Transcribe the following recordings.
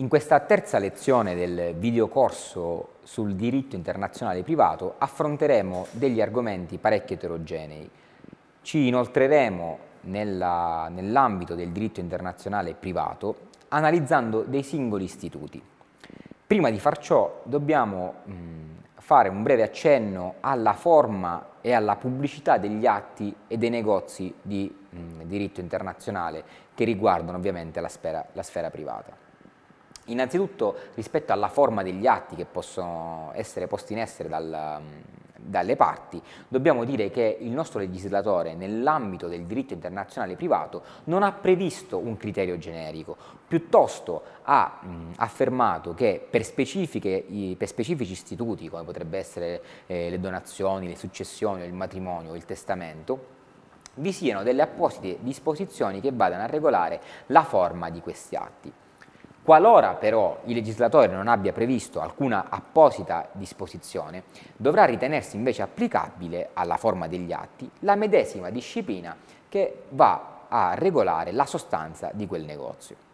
In questa terza lezione del videocorso sul diritto internazionale privato affronteremo degli argomenti parecchio eterogenei. Ci inoltreremo nell'ambito del diritto internazionale privato analizzando dei singoli istituti. Prima di far ciò dobbiamo mh, fare un breve accenno alla forma e alla pubblicità degli atti e dei negozi di mh, diritto internazionale che riguardano ovviamente la sfera, la sfera privata. Innanzitutto rispetto alla forma degli atti che possono essere posti in essere dal, dalle parti, dobbiamo dire che il nostro legislatore nell'ambito del diritto internazionale privato non ha previsto un criterio generico, piuttosto ha mh, affermato che per, per, specifici istituti, come potrebbe essere eh, le donazioni, le successioni, il matrimonio, il testamento, vi siano delle apposite disposizioni che vadano a regolare la forma di questi atti. Qualora però il legislatore non abbia previsto alcuna apposita disposizione, dovrà ritenersi invece applicabile alla forma degli atti la medesima disciplina che va a regolare la sostanza di quel negozio.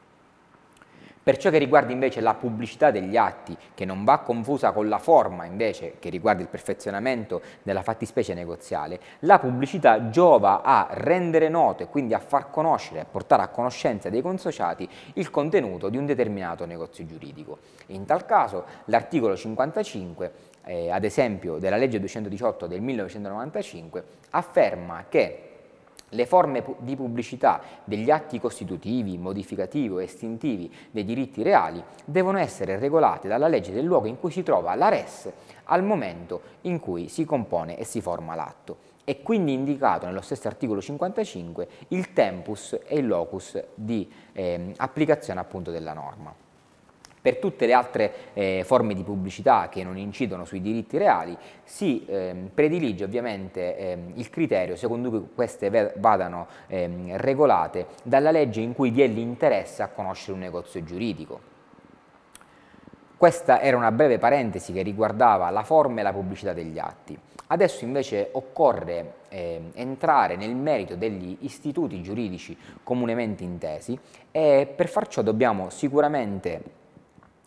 Per ciò che riguarda invece la pubblicità degli atti, che non va confusa con la forma invece che riguarda il perfezionamento della fattispecie negoziale, la pubblicità giova a rendere noto e quindi a far conoscere, a portare a conoscenza dei consociati il contenuto di un determinato negozio giuridico. In tal caso l'articolo 55 eh, ad esempio della legge 218 del 1995 afferma che le forme di pubblicità degli atti costitutivi, modificativi o estintivi dei diritti reali devono essere regolate dalla legge del luogo in cui si trova la res al momento in cui si compone e si forma l'atto. È quindi indicato nello stesso articolo 55 il tempus e il locus di eh, applicazione appunto della norma. Per tutte le altre eh, forme di pubblicità che non incidono sui diritti reali si eh, predilige ovviamente eh, il criterio secondo cui queste vadano ehm, regolate dalla legge in cui vi è l'interesse a conoscere un negozio giuridico. Questa era una breve parentesi che riguardava la forma e la pubblicità degli atti. Adesso invece occorre eh, entrare nel merito degli istituti giuridici comunemente intesi e per far ciò dobbiamo sicuramente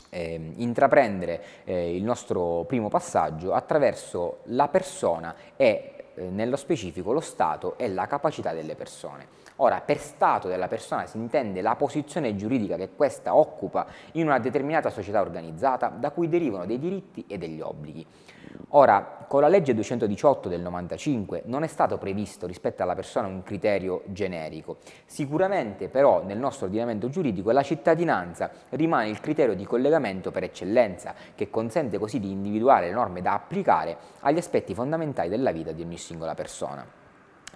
eh, intraprendere eh, il nostro primo passaggio attraverso la persona e eh, nello specifico lo stato e la capacità delle persone. Ora, per stato della persona si intende la posizione giuridica che questa occupa in una determinata società organizzata da cui derivano dei diritti e degli obblighi. Ora, con la legge 218 del 95 non è stato previsto rispetto alla persona un criterio generico. Sicuramente però nel nostro ordinamento giuridico la cittadinanza rimane il criterio di collegamento per eccellenza che consente così di individuare le norme da applicare agli aspetti fondamentali della vita di ogni singola persona.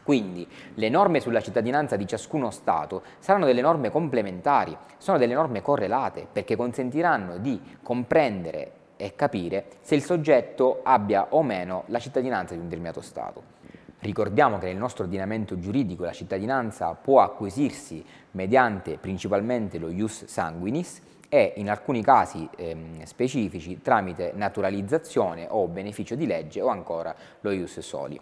Quindi le norme sulla cittadinanza di ciascuno Stato saranno delle norme complementari, sono delle norme correlate perché consentiranno di comprendere e capire se il soggetto abbia o meno la cittadinanza di un determinato Stato. Ricordiamo che nel nostro ordinamento giuridico la cittadinanza può acquisirsi mediante principalmente lo ius sanguinis e in alcuni casi ehm, specifici tramite naturalizzazione o beneficio di legge o ancora lo ius soli.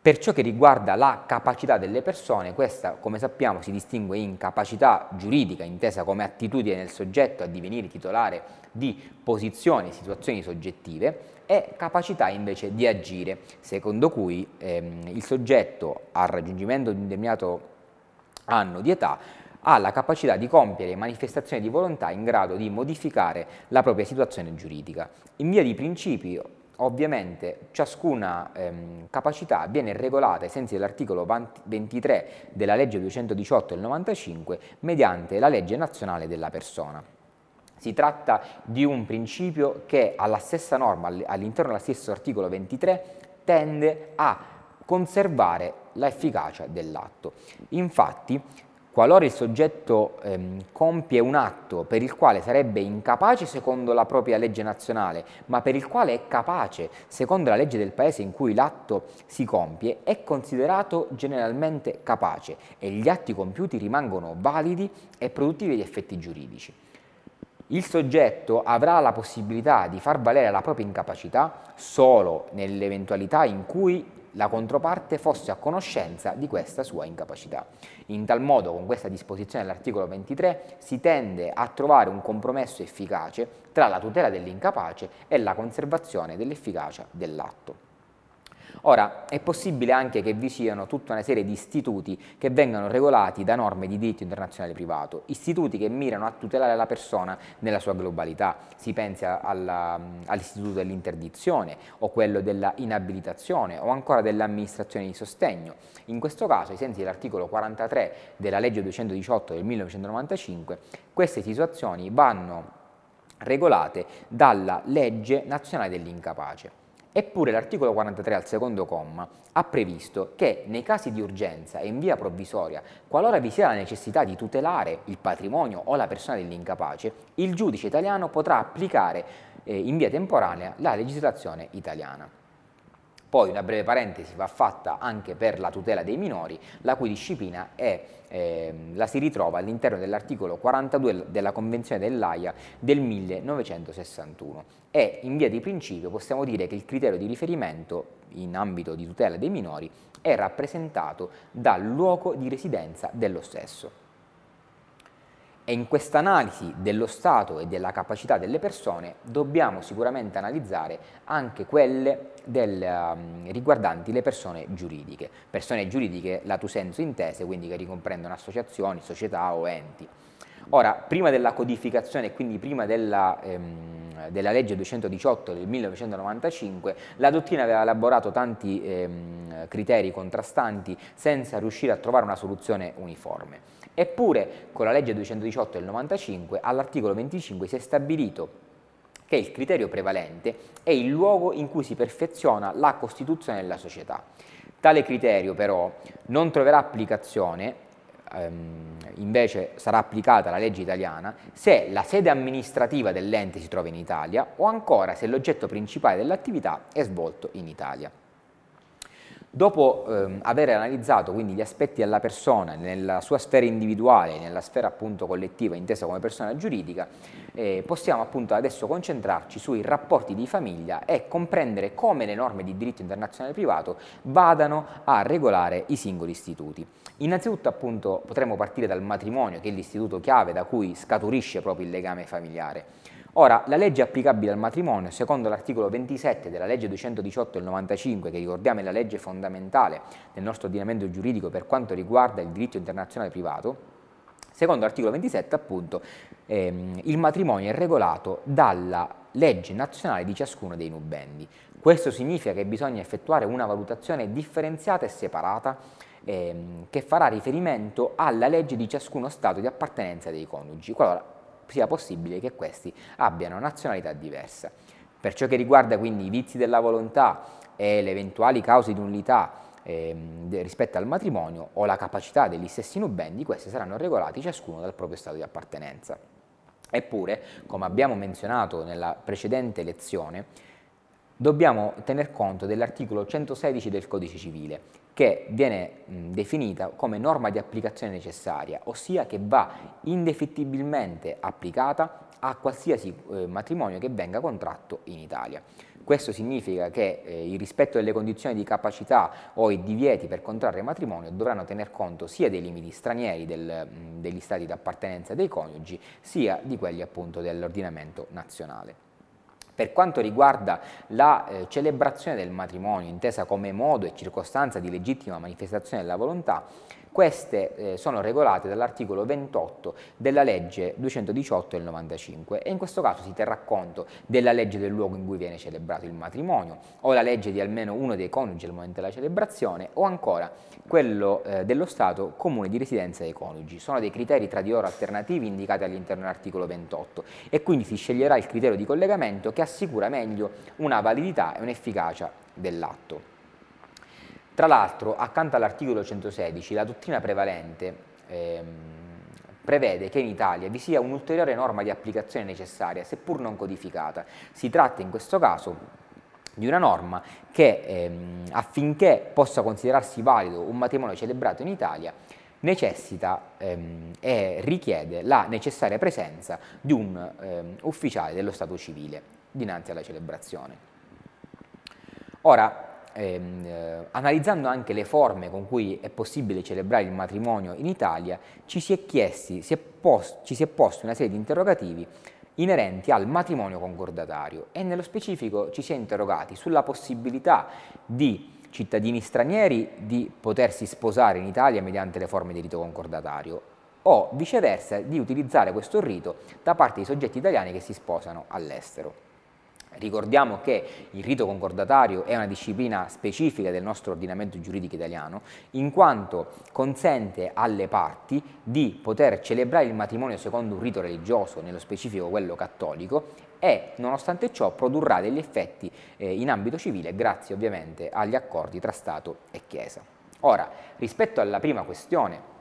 Per ciò che riguarda la capacità delle persone, questa come sappiamo si distingue in capacità giuridica intesa come attitudine del soggetto a divenire titolare di posizioni e situazioni soggettive e capacità invece di agire, secondo cui ehm, il soggetto al raggiungimento di un determinato anno di età ha la capacità di compiere manifestazioni di volontà in grado di modificare la propria situazione giuridica. In via di principio Ovviamente ciascuna ehm, capacità viene regolata ai sensi dell'articolo 23 della legge 218 del 95 mediante la legge nazionale della persona. Si tratta di un principio che alla stessa norma, all'interno dello stesso articolo 23, tende a conservare l'efficacia dell'atto. Infatti qualora il soggetto ehm, compie un atto per il quale sarebbe incapace secondo la propria legge nazionale, ma per il quale è capace secondo la legge del paese in cui l'atto si compie, è considerato generalmente capace e gli atti compiuti rimangono validi e produttivi di effetti giuridici. Il soggetto avrà la possibilità di far valere la propria incapacità solo nell'eventualità in cui la controparte fosse a conoscenza di questa sua incapacità. In tal modo, con questa disposizione dell'articolo 23, si tende a trovare un compromesso efficace tra la tutela dell'incapace e la conservazione dell'efficacia dell'atto. Ora, è possibile anche che vi siano tutta una serie di istituti che vengano regolati da norme di diritto internazionale privato, istituti che mirano a tutelare la persona nella sua globalità. Si pensi all'istituto dell'interdizione o quello della inabilitazione o ancora dell'amministrazione di sostegno. In questo caso, ai sensi dell'articolo 43 della legge 218 del 1995, queste situazioni vanno regolate dalla legge nazionale dell'incapace. Eppure l'articolo 43 al secondo comma ha previsto che nei casi di urgenza e in via provvisoria, qualora vi sia la necessità di tutelare il patrimonio o la persona dell'incapace, il giudice italiano potrà applicare eh, in via temporanea la legislazione italiana. Poi una breve parentesi va fatta anche per la tutela dei minori, la cui disciplina è, eh, la si ritrova all'interno dell'articolo 42 della Convenzione dell'AIA del 1961 e in via di principio possiamo dire che il criterio di riferimento in ambito di tutela dei minori è rappresentato dal luogo di residenza dello stesso. E in questa analisi dello stato e della capacità delle persone dobbiamo sicuramente analizzare anche quelle del, um, riguardanti le persone giuridiche. Persone giuridiche lato senso intese, quindi che ricomprendono associazioni, società o enti. Ora, prima della codificazione quindi prima della, ehm, della, legge 218 del 1995, la dottrina aveva elaborato tanti ehm, criteri contrastanti senza riuscire a trovare una soluzione uniforme. Eppure con la legge 218 del 95 all'articolo 25 si è stabilito che il criterio prevalente è il luogo in cui si perfeziona la costituzione della società. Tale criterio però non troverà applicazione, ehm, invece sarà applicata la legge italiana, se la sede amministrativa dell'ente si trova in Italia o ancora se l'oggetto principale dell'attività è svolto in Italia. Dopo ehm, aver analizzato quindi gli aspetti della persona nella sua sfera individuale, nella sfera appunto collettiva intesa come persona giuridica, eh, possiamo appunto adesso concentrarci sui rapporti di famiglia e comprendere come le norme di diritto internazionale privato vadano a regolare i singoli istituti. Innanzitutto appunto potremmo partire dal matrimonio che è l'istituto chiave da cui scaturisce proprio il legame familiare. Ora, la legge applicabile al matrimonio, secondo l'articolo 27 della legge 218 del 95, che ricordiamo è la legge fondamentale del nostro ordinamento giuridico per quanto riguarda il diritto internazionale privato, secondo l'articolo 27 appunto ehm, il matrimonio è regolato dalla legge nazionale di ciascuno dei nubendi. Questo significa che bisogna effettuare una valutazione differenziata e separata ehm, che farà riferimento alla legge di ciascuno Stato di appartenenza dei coniugi, qualora sia possibile che questi abbiano nazionalità diversa. Per ciò che riguarda quindi i vizi della volontà e le eventuali cause di nullità eh, rispetto al matrimonio o la capacità degli stessi nubendi, questi saranno regolati ciascuno dal proprio stato di appartenenza. Eppure, come abbiamo menzionato nella precedente lezione, dobbiamo tener conto dell'articolo 116 del Codice Civile, che viene mh, definita come norma di applicazione necessaria, ossia che va indefettibilmente applicata a qualsiasi eh, matrimonio che venga contratto in Italia. Questo significa che eh, il rispetto delle condizioni di capacità o i divieti per contrarre matrimonio dovranno tener conto sia dei limiti stranieri del, mh, degli stati d'appartenenza dei coniugi, sia di quelli appunto dell'ordinamento nazionale. Per quanto riguarda la eh, celebrazione del matrimonio, intesa come modo e circostanza di legittima manifestazione della volontà, queste eh, sono regolate dall'articolo 28 della legge 218 del 95 e in questo caso si terrà conto della legge del luogo in cui viene celebrato il matrimonio o la legge di almeno uno dei coniugi al momento della celebrazione o ancora quello eh, dello Stato comune di residenza dei coniugi. Sono dei criteri tra di loro alternativi indicati all'interno dell'articolo 28 e quindi si sceglierà il criterio di collegamento che assicura meglio una validità e un'efficacia dell'atto. Tra l'altro, accanto all'articolo 116, la dottrina prevalente ehm, prevede che in Italia vi sia un'ulteriore norma di applicazione necessaria, seppur non codificata. Si tratta in questo caso di una norma che ehm, affinché possa considerarsi valido un matrimonio celebrato in Italia necessita ehm, e richiede la necessaria presenza di un ehm, ufficiale dello Stato civile dinanzi alla celebrazione. Ora, ehm, eh, analizzando anche le forme con cui è possibile celebrare il matrimonio in Italia, ci si è chiesti, si è post, ci si è posto una serie di interrogativi inerenti al matrimonio concordatario e nello specifico ci si è interrogati sulla possibilità di cittadini stranieri di potersi sposare in Italia mediante le forme di rito concordatario o viceversa di utilizzare questo rito da parte di soggetti italiani che si sposano all'estero. Ricordiamo che il rito concordatario è una disciplina specifica del nostro ordinamento giuridico italiano, in quanto consente alle parti di poter celebrare il matrimonio secondo un rito religioso, nello specifico quello cattolico, e nonostante ciò produrrà degli effetti eh, in ambito civile grazie ovviamente agli accordi tra Stato e Chiesa. Ora, rispetto alla prima questione,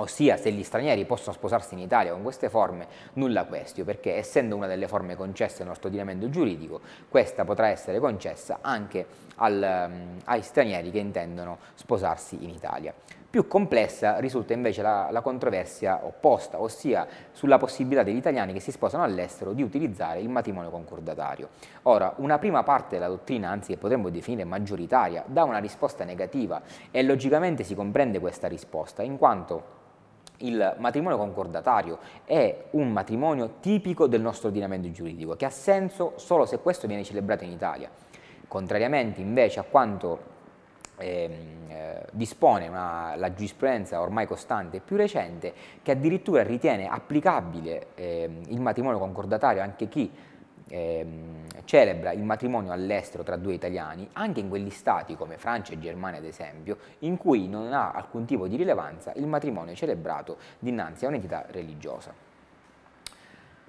ossia se gli stranieri possono sposarsi in Italia con queste forme, nulla questio, perché essendo una delle forme concesse nel nostro ordinamento giuridico, questa potrà essere concessa anche al, um, ai stranieri che intendono sposarsi in Italia. Più complessa risulta invece la, la, controversia opposta, ossia sulla possibilità degli italiani che si sposano all'estero di utilizzare il matrimonio concordatario. Ora, una prima parte della dottrina, anzi che potremmo definire maggioritaria, dà una risposta negativa e logicamente si comprende questa risposta, in quanto il matrimonio concordatario è un matrimonio tipico del nostro ordinamento giuridico, che ha senso solo se questo viene celebrato in Italia, contrariamente invece a quanto ehm, eh, dispone una, la giurisprudenza ormai costante e più recente, che addirittura ritiene applicabile eh, il matrimonio concordatario anche chi ehm, celebra il matrimonio all'estero tra due italiani, anche in quegli stati come Francia e Germania ad esempio, in cui non ha alcun tipo di rilevanza il matrimonio celebrato dinanzi a un'entità religiosa.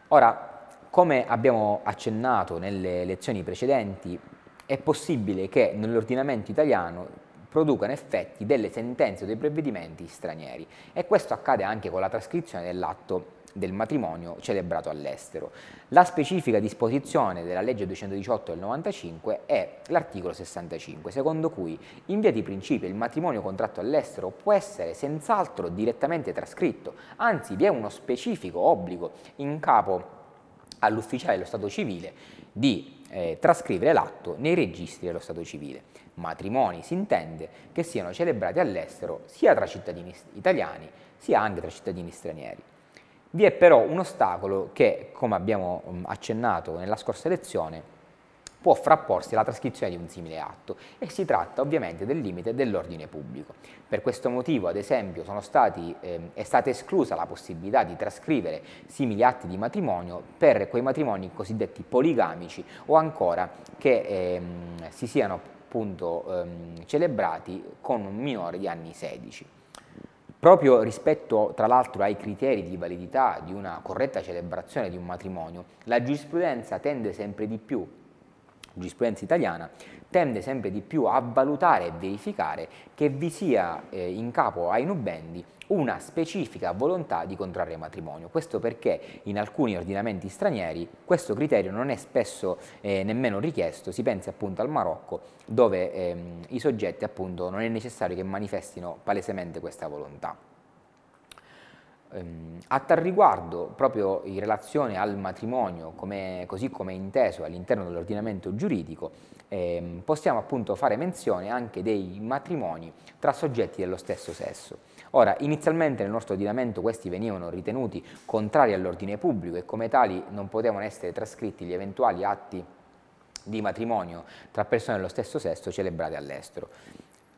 Ora, come abbiamo accennato nelle lezioni precedenti, è possibile che nell'ordinamento italiano producano effetti delle sentenze o dei provvedimenti stranieri e questo accade anche con la trascrizione dell'atto del matrimonio celebrato all'estero. La specifica disposizione della legge 218 del 95 è l'articolo 65, secondo cui in via di principio il matrimonio contratto all'estero può essere senz'altro direttamente trascritto, anzi vi è uno specifico obbligo in capo all'ufficiale dello Stato civile di eh, trascrivere l'atto nei registri dello Stato civile. Matrimoni si intende che siano celebrati all'estero sia tra cittadini italiani sia anche tra cittadini stranieri. Vi è però un ostacolo che, come abbiamo accennato nella scorsa lezione, può frapporsi alla trascrizione di un simile atto e si tratta ovviamente del limite dell'ordine pubblico. Per questo motivo, ad esempio, stati, eh, è stata esclusa la possibilità di trascrivere simili atti di matrimonio per quei matrimoni cosiddetti poligamici o ancora che ehm, si siano appunto ehm, celebrati con un minore di anni 16. Proprio rispetto, tra l'altro, ai criteri di validità di una corretta celebrazione di un matrimonio, la giurisprudenza tende sempre di più, giurisprudenza italiana, tende sempre di più a valutare e verificare che vi sia eh, in capo ai nubendi una specifica volontà di contrarre matrimonio. Questo perché in alcuni ordinamenti stranieri questo criterio non è spesso eh, nemmeno richiesto, si pensi appunto al Marocco dove ehm, i soggetti appunto non è necessario che manifestino palesemente questa volontà. Ehm, a tal riguardo, proprio in relazione al matrimonio, come, così come inteso all'interno dell'ordinamento giuridico, ehm, possiamo appunto fare menzione anche dei matrimoni tra soggetti dello stesso sesso. Ora, inizialmente nel nostro ordinamento questi venivano ritenuti contrari all'ordine pubblico e come tali non potevano essere trascritti gli eventuali atti di matrimonio tra persone dello stesso sesso celebrate all'estero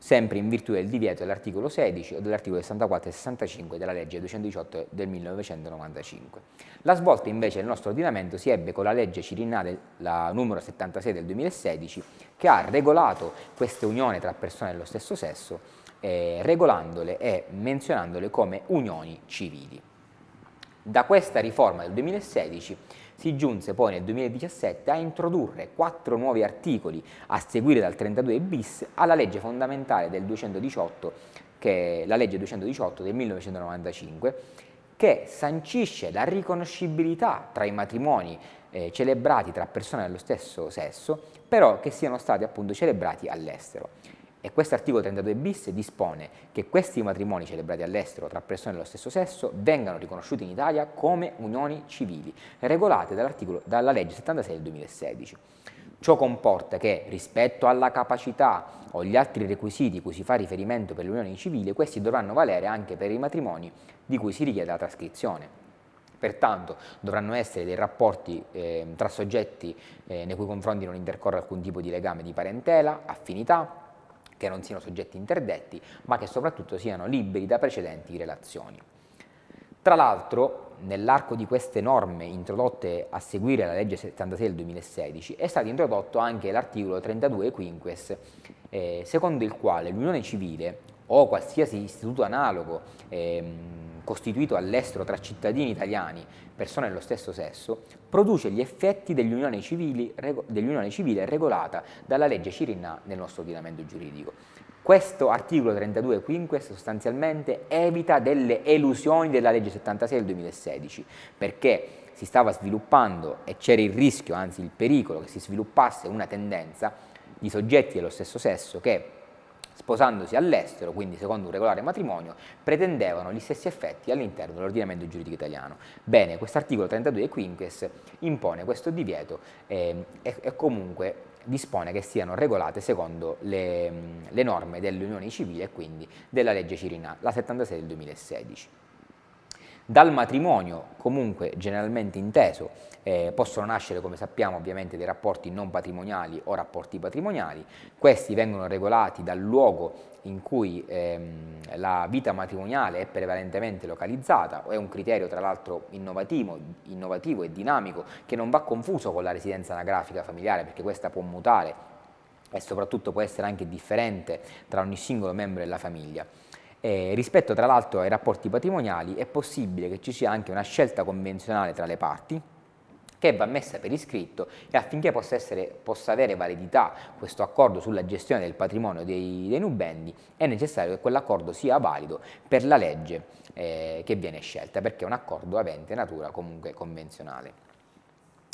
sempre in virtù del divieto dell'articolo 16 o dell'articolo 64 e 65 della legge 218 del 1995. La svolta invece del nostro ordinamento si ebbe con la legge Cirinale, la numero 76 del 2016, che ha regolato questa unione tra persone dello stesso sesso, eh, regolandole e menzionandole come unioni civili. Da questa riforma del 2016 si giunse poi nel 2017 a introdurre quattro nuovi articoli a seguire dal 32 bis alla legge fondamentale del 218, che è la legge 218 del 1995, che sancisce la riconoscibilità tra i matrimoni eh, celebrati tra persone dello stesso sesso, però che siano stati appunto celebrati all'estero. E questo articolo 32 bis dispone che questi matrimoni celebrati all'estero tra persone dello stesso sesso vengano riconosciuti in Italia come unioni civili, regolate dalla legge 76 del 2016. Ciò comporta che rispetto alla capacità o gli altri requisiti cui si fa riferimento per l'unione civile, questi dovranno valere anche per i matrimoni di cui si richiede la trascrizione. Pertanto dovranno essere dei rapporti eh, tra soggetti eh, nei cui confronti non intercorre alcun tipo di legame di parentela, affinità, che non siano soggetti interdetti, ma che soprattutto siano liberi da precedenti relazioni. Tra l'altro, nell'arco di queste norme introdotte a seguire la legge 76 del 2016, è stato introdotto anche l'articolo 32 quinques, eh, secondo il quale l'unione civile o qualsiasi istituto analogo ehm, costituito all'estero tra cittadini italiani, persone dello stesso sesso, produce gli effetti dell'unione civile, dell civile regolata dalla legge Cirinà nel nostro ordinamento giuridico. Questo articolo 32 quinques sostanzialmente evita delle elusioni della legge 76 del 2016, perché si stava sviluppando e c'era il rischio, anzi il pericolo, che si sviluppasse una tendenza di soggetti dello stesso sesso che sposandosi all'estero, quindi secondo un regolare matrimonio, pretendevano gli stessi effetti all'interno dell'ordinamento giuridico italiano. Bene, questo articolo 32 quinques impone questo divieto eh, e, e, comunque dispone che siano regolate secondo le, le norme dell'Unione Civile e quindi della legge Cirinà, la 76 del 2016. Dal matrimonio, comunque generalmente inteso, eh, possono nascere, come sappiamo, ovviamente dei rapporti non patrimoniali o rapporti patrimoniali. Questi vengono regolati dal luogo in cui ehm, la vita matrimoniale è prevalentemente localizzata, è un criterio tra l'altro innovativo, innovativo e dinamico che non va confuso con la residenza anagrafica familiare perché questa può mutare e soprattutto può essere anche differente tra ogni singolo membro della famiglia. Eh, rispetto tra l'altro ai rapporti patrimoniali è possibile che ci sia anche una scelta convenzionale tra le parti che va messa per iscritto e affinché possa, essere, possa avere validità questo accordo sulla gestione del patrimonio dei, dei nubendi è necessario che quell'accordo sia valido per la legge eh, che viene scelta perché è un accordo avente natura comunque convenzionale.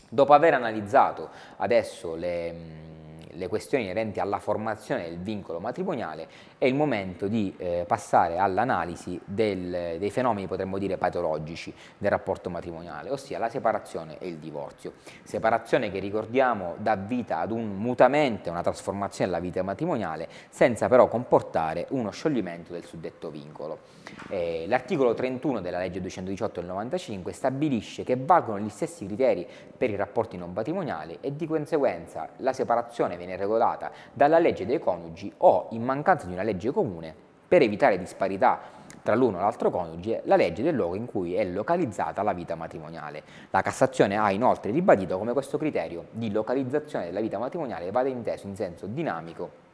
Dopo aver analizzato adesso le le questioni inerenti alla formazione del vincolo matrimoniale, è il momento di eh, passare all'analisi dei fenomeni, potremmo dire, patologici del rapporto matrimoniale, ossia la separazione e il divorzio. Separazione che ricordiamo dà vita ad un mutamento, una trasformazione della vita matrimoniale, senza però comportare uno scioglimento del suddetto vincolo. Eh, L'articolo 31 della legge 218 del 95 stabilisce che valgono gli stessi criteri per i rapporti non patrimoniali e di conseguenza la separazione viene regolata dalla legge dei coniugi o, in mancanza di una legge comune, per evitare disparità tra l'uno e l'altro coniuge, la legge del luogo in cui è localizzata la vita matrimoniale. La Cassazione ha inoltre ribadito come questo criterio di localizzazione della vita matrimoniale vada inteso in senso dinamico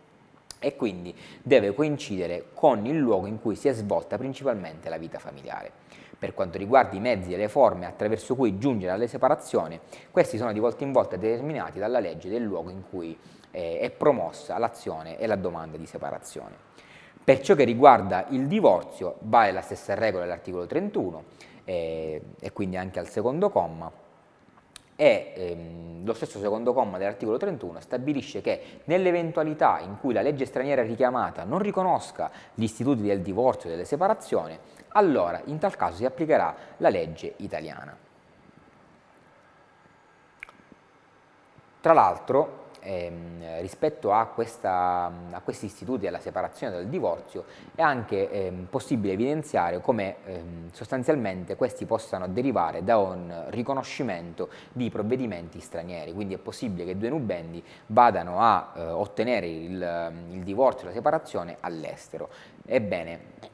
e quindi deve coincidere con il luogo in cui si è svolta principalmente la vita familiare. Per quanto riguarda i mezzi e le forme attraverso cui giungere alle separazioni, questi sono di volta in volta determinati dalla legge del luogo in cui eh, è promossa l'azione e la domanda di separazione. Per ciò che riguarda il divorzio vale la stessa regola dell'articolo 31 eh, e quindi anche al secondo comma, e ehm, lo stesso secondo comma dell'articolo 31 stabilisce che nell'eventualità in cui la legge straniera richiamata non riconosca gli istituti del divorzio e delle separazioni, allora in tal caso si applicherà la legge italiana. Tra l'altro, ehm, rispetto a, questa, a, questi istituti alla separazione del divorzio è anche ehm, possibile evidenziare come ehm, sostanzialmente questi possano derivare da un riconoscimento di provvedimenti stranieri, quindi è possibile che due nubendi vadano a eh, ottenere il, il divorzio e la separazione all'estero. Ebbene,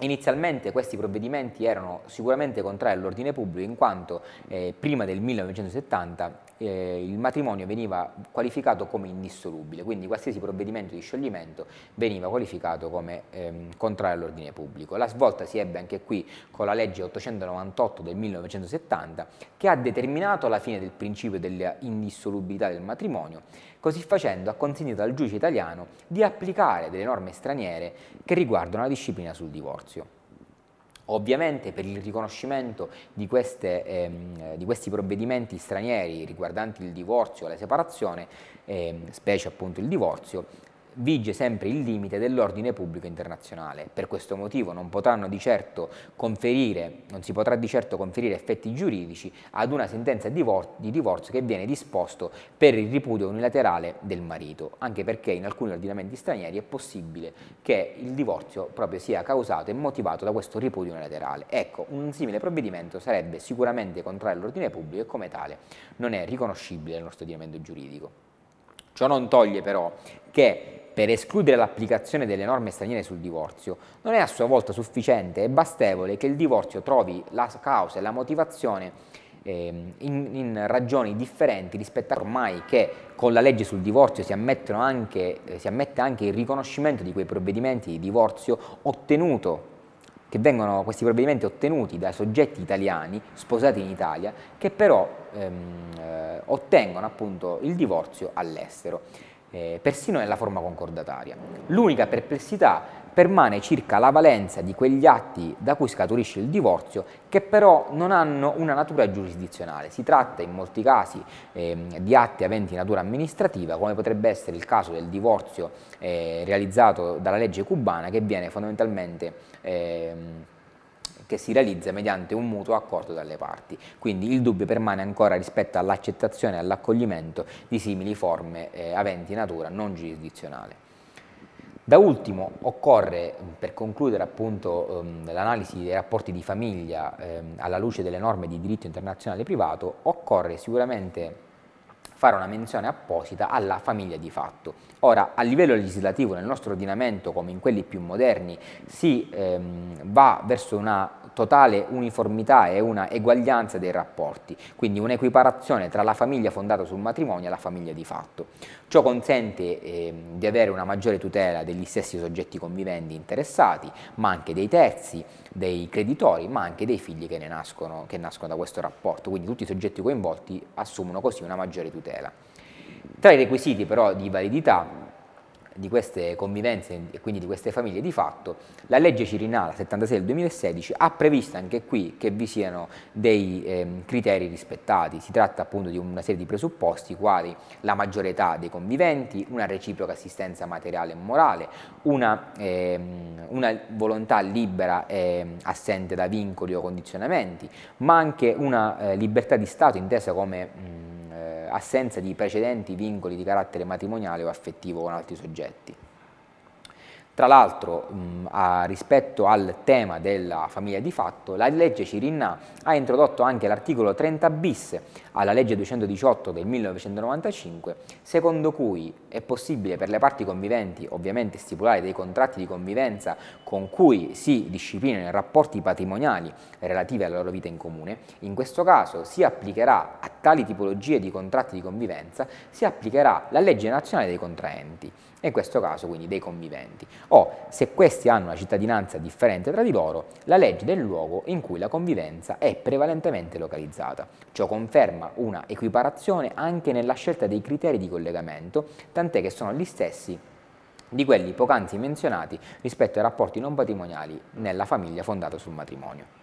Inizialmente questi provvedimenti erano sicuramente contrari all'ordine pubblico in quanto eh, prima del 1970 eh, il matrimonio veniva qualificato come indissolubile, quindi qualsiasi provvedimento di scioglimento veniva qualificato come ehm, contrario all'ordine pubblico. La svolta si ebbe anche qui con la legge 898 del 1970 che ha determinato la fine del principio dell'indissolubilità del matrimonio Così facendo ha consentito al giudice italiano di applicare delle norme straniere che riguardano la disciplina sul divorzio. Ovviamente per il riconoscimento di, queste, ehm, di, questi provvedimenti stranieri riguardanti il divorzio e la separazione, ehm, specie appunto il divorzio, vige sempre il limite dell'ordine pubblico internazionale. Per questo motivo non, certo non si potrà di certo conferire effetti giuridici ad una sentenza di divorzio che viene disposto per il ripudio unilaterale del marito, anche perché in alcuni ordinamenti stranieri è possibile che il divorzio proprio sia causato e motivato da questo ripudio unilaterale. Ecco, un simile provvedimento sarebbe sicuramente contrario all'ordine pubblico e come tale non è riconoscibile nel nostro ordinamento giuridico. Ciò non toglie però che per escludere l'applicazione delle norme straniere sul divorzio non è a sua volta sufficiente e bastevole che il divorzio trovi la causa e la motivazione eh, in, in, ragioni differenti rispetto a ormai che con la legge sul divorzio si, anche, eh, si ammette anche il riconoscimento di quei provvedimenti di divorzio ottenuto che vengono questi provvedimenti ottenuti da soggetti italiani sposati in Italia che però ehm, eh, ottengono appunto il divorzio all'estero, eh, persino nella forma concordataria. L'unica perplessità permane circa la valenza di quegli atti da cui scaturisce il divorzio che però non hanno una natura giurisdizionale. Si tratta in molti casi eh, di atti aventi natura amministrativa come potrebbe essere il caso del divorzio eh, realizzato dalla legge cubana che viene fondamentalmente eh, che si realizza mediante un mutuo accordo dalle parti. Quindi il dubbio permane ancora rispetto all'accettazione e all'accoglimento di simili forme eh, aventi natura non giurisdizionale. Da ultimo occorre, per concludere appunto ehm, l'analisi dei rapporti di famiglia ehm, alla luce delle norme di diritto internazionale privato, occorre sicuramente fare una menzione apposita alla famiglia di fatto. Ora, a livello legislativo nel nostro ordinamento, come in quelli più moderni, si ehm, va verso una totale uniformità e una eguaglianza dei rapporti, quindi un'equiparazione tra la famiglia fondata sul matrimonio e la famiglia di fatto. Ciò consente eh, di avere una maggiore tutela degli stessi soggetti conviventi interessati, ma anche dei terzi, dei creditori, ma anche dei figli che, nascono, che nascono da questo rapporto, quindi tutti i soggetti coinvolti assumono così una maggiore tutela. Tra i requisiti però di validità di queste convivenze e quindi di queste famiglie di fatto, la legge Cirinala 76 del 2016 ha previsto anche qui che vi siano dei eh, criteri rispettati. Si tratta appunto di una serie di presupposti quali la maggiore età dei conviventi, una reciproca assistenza materiale e morale, una, eh, una volontà libera e assente da vincoli o condizionamenti, ma anche una eh, libertà di Stato intesa come mh, assenza di precedenti vincoli di carattere matrimoniale o affettivo con altri soggetti. Tra l'altro, rispetto al tema della famiglia di fatto, la legge Cirinna ha introdotto anche l'articolo 30 bis alla legge 218 del 1995, secondo cui è possibile per le parti conviventi ovviamente stipulare dei contratti di convivenza con cui si disciplinano i rapporti patrimoniali relativi alla loro vita in comune. In questo caso si applicherà a tali tipologie di contratti di convivenza, si applicherà la legge nazionale dei contraenti in questo caso quindi dei conviventi, o se questi hanno una cittadinanza differente tra di loro, la legge del luogo in cui la convivenza è prevalentemente localizzata. Ciò conferma una equiparazione anche nella scelta dei criteri di collegamento, tant'è che sono gli stessi di quelli poc'anzi menzionati rispetto ai rapporti non patrimoniali nella famiglia fondata sul matrimonio.